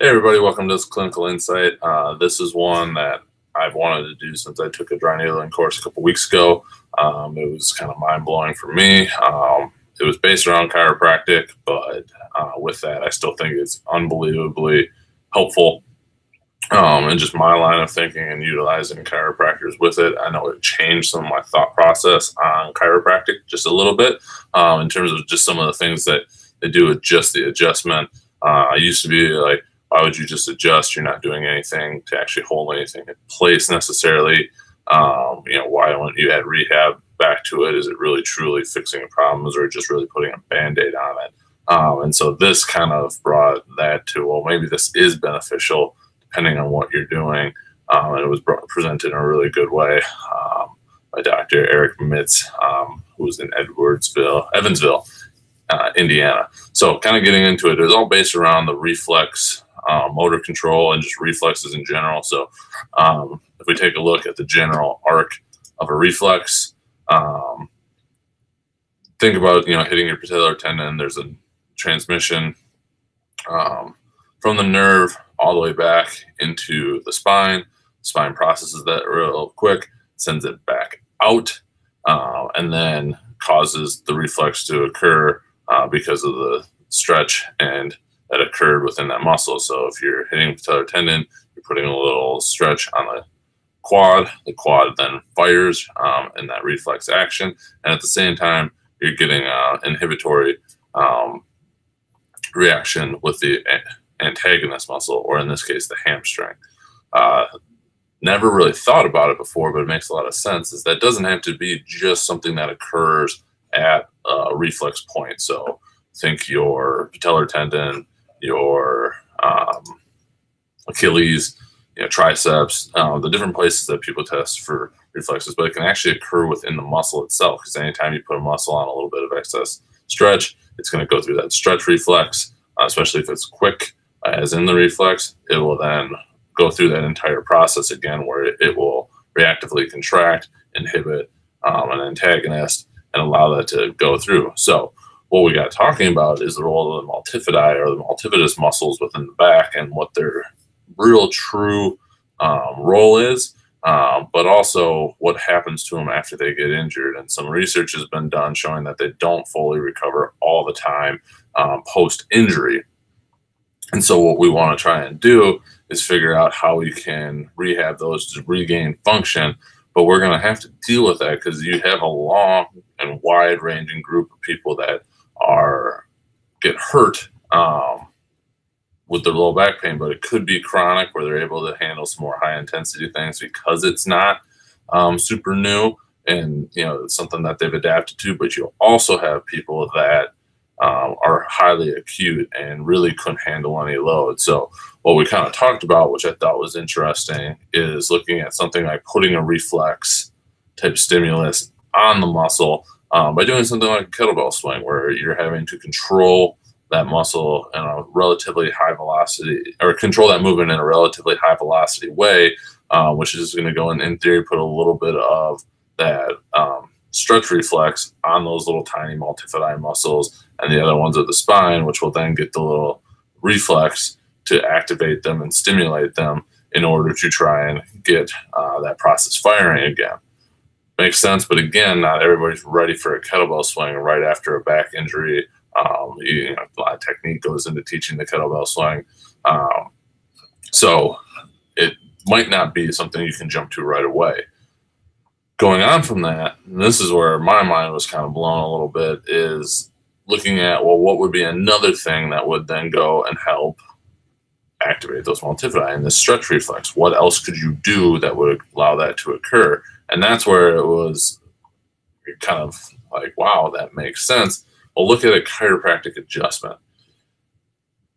Hey, everybody, welcome to this clinical insight. Uh, this is one that I've wanted to do since I took a dry needling course a couple weeks ago. Um, it was kind of mind blowing for me. Um, it was based around chiropractic, but uh, with that, I still think it's unbelievably helpful. Um, and just my line of thinking and utilizing chiropractors with it. I know it changed some of my thought process on chiropractic just a little bit um, in terms of just some of the things that they do with just the adjustment. Uh, I used to be like, why would you just adjust? You're not doing anything to actually hold anything in place necessarily. Um, you know, why wouldn't you add rehab back to it? Is it really truly fixing the problems or just really putting a band aid on it? Um, and so this kind of brought that to, well, maybe this is beneficial depending on what you're doing. Um, and it was brought, presented in a really good way um, by Dr. Eric Mitz, um, who's in Edwardsville, Evansville, uh, Indiana. So, kind of getting into it, it's all based around the reflex uh, motor control, and just reflexes in general. So, um, if we take a look at the general arc of a reflex, um, think about you know hitting your patellar tendon. There's a transmission um, from the nerve all the way back into the spine. The spine processes that real quick, sends it back out, uh, and then causes the reflex to occur uh, because of the stretch and that occurred within that muscle. So if you're hitting the patellar tendon, you're putting a little stretch on the quad. The quad then fires um, in that reflex action, and at the same time, you're getting an inhibitory um, reaction with the antagonist muscle, or in this case, the hamstring. Uh, never really thought about it before, but it makes a lot of sense. Is that doesn't have to be just something that occurs at a reflex point. So think your patellar tendon your um, Achilles, you know, triceps, uh, the different places that people test for reflexes, but it can actually occur within the muscle itself because anytime you put a muscle on a little bit of excess stretch, it's going to go through that stretch reflex, uh, especially if it's quick, uh, as in the reflex, it will then go through that entire process again where it, it will reactively contract, inhibit um, an antagonist, and allow that to go through. So, what we got talking about is the role of the multifidi or the multifidus muscles within the back and what their real true um, role is, um, but also what happens to them after they get injured. And some research has been done showing that they don't fully recover all the time um, post injury. And so, what we want to try and do is figure out how we can rehab those to regain function. But we're going to have to deal with that because you have a long and wide ranging group of people that are get hurt um, with their low back pain, but it could be chronic where they're able to handle some more high intensity things because it's not um, super new and you know something that they've adapted to. But you also have people that um, are highly acute and really couldn't handle any load. So what we kind of talked about, which I thought was interesting, is looking at something like putting a reflex type stimulus on the muscle um, by doing something like a kettlebell swing, where you're having to control that muscle in a relatively high velocity, or control that movement in a relatively high velocity way, uh, which is going to go in, in theory, put a little bit of that um, stretch reflex on those little tiny multifidi muscles, and the other ones of the spine, which will then get the little reflex to activate them and stimulate them in order to try and get uh, that process firing again makes sense. But again, not everybody's ready for a kettlebell swing right after a back injury. Um, you know, a lot of technique goes into teaching the kettlebell swing. Um, so it might not be something you can jump to right away. Going on from that, this is where my mind was kind of blown a little bit, is looking at, well, what would be another thing that would then go and help activate those multifidi and the stretch reflex? What else could you do that would allow that to occur? And that's where it was kind of like, wow, that makes sense. Well, look at a chiropractic adjustment.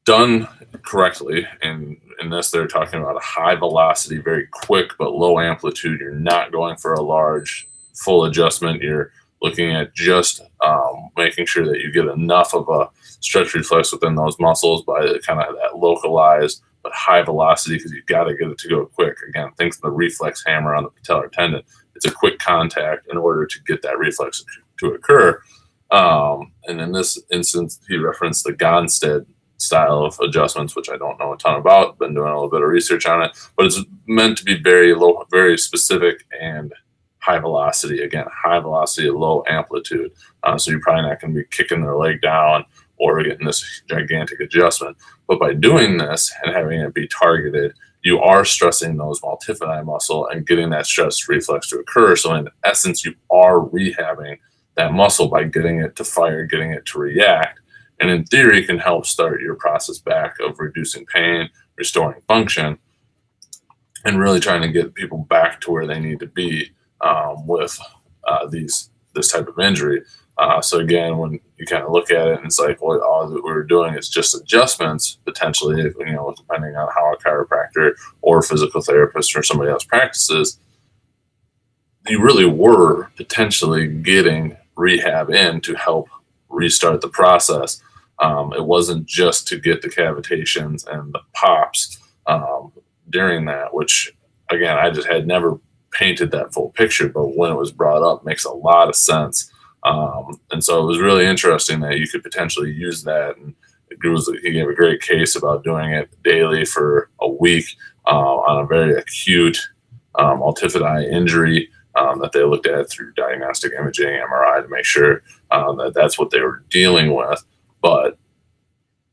done correctly, and in this they're talking about a high velocity, very quick but low amplitude. You're not going for a large full adjustment. You're looking at just um, making sure that you get enough of a stretch reflex within those muscles by kind of that localized but high velocity because you've got to get it to go quick. Again, think of the reflex hammer on the patellar tendon. It's a quick contact in order to get that reflex to occur. Um, and in this instance, he referenced the Gonstead style of adjustments, which I don't know a ton about. Been doing a little bit of research on it, but it's meant to be very low, very specific and high velocity. Again, high velocity, low amplitude. Uh, so you're probably not going to be kicking their leg down or getting this gigantic adjustment. But by doing this and having it be targeted, you are stressing those multifidi muscle and getting that stress reflex to occur. So in essence, you are rehabbing that muscle by getting it to fire, getting it to react. And in theory, can help start your process back of reducing pain, restoring function, and really trying to get people back to where they need to be um, with uh, these this type of injury. Uh, so again, when you kind of look at it, and it's like, well, all that we're doing is just adjustments potentially, you know, depending on how a chiropractor or physical therapist or somebody else practices. You really were potentially getting rehab in to help restart the process. Um, it wasn't just to get the cavitations and the pops um, during that, which again, I just had never painted that full picture, but when it was brought up, makes a lot of sense. Um, and so it was really interesting that you could potentially use that. And was, he gave a great case about doing it daily for a week uh, on a very acute um, injury um, that they looked at through diagnostic imaging, MRI, to make sure um, that that's what they were dealing with. But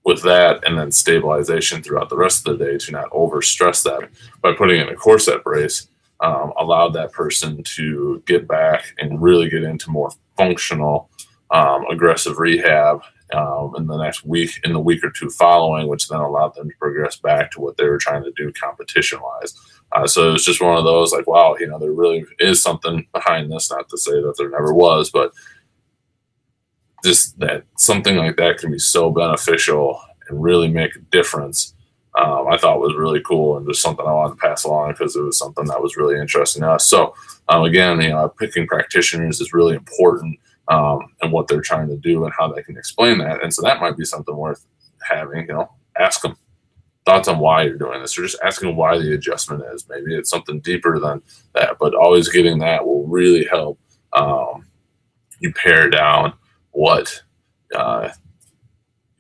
with that and then stabilization throughout the rest of the day to not overstress that by putting in a corset brace um, allowed that person to get back and really get into more functional um, aggressive rehab um, in the next week, in the week or two following, which then allowed them to progress back to what they were trying to do competition wise. Uh, so it was just one of those like, wow, you know, there really is something behind this. Not to say that there never was, but just that something like that can be so beneficial and really make a difference um, I thought was really cool and just something I wanted to pass along because it was something that was really interesting to us. So um, again, you know, picking practitioners is really important um, and what they're trying to do and how they can explain that. And so that might be something worth having. You know, ask them thoughts on why you're doing this, or just asking why the adjustment is. Maybe it's something deeper than that, but always getting that will really help um, you pare down what uh,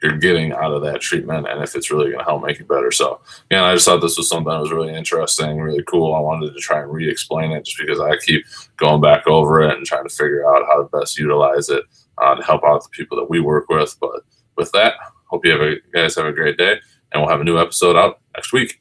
you're getting out of that treatment and if it's really going to help make you better. So, yeah, I just thought this was something that was really interesting, really cool. I wanted to try and re explain it just because I keep going back over it and trying to figure out how to best utilize it uh, to help out the people that we work with. But with that, hope you have a, guys have a great day and we'll have a new episode out next week.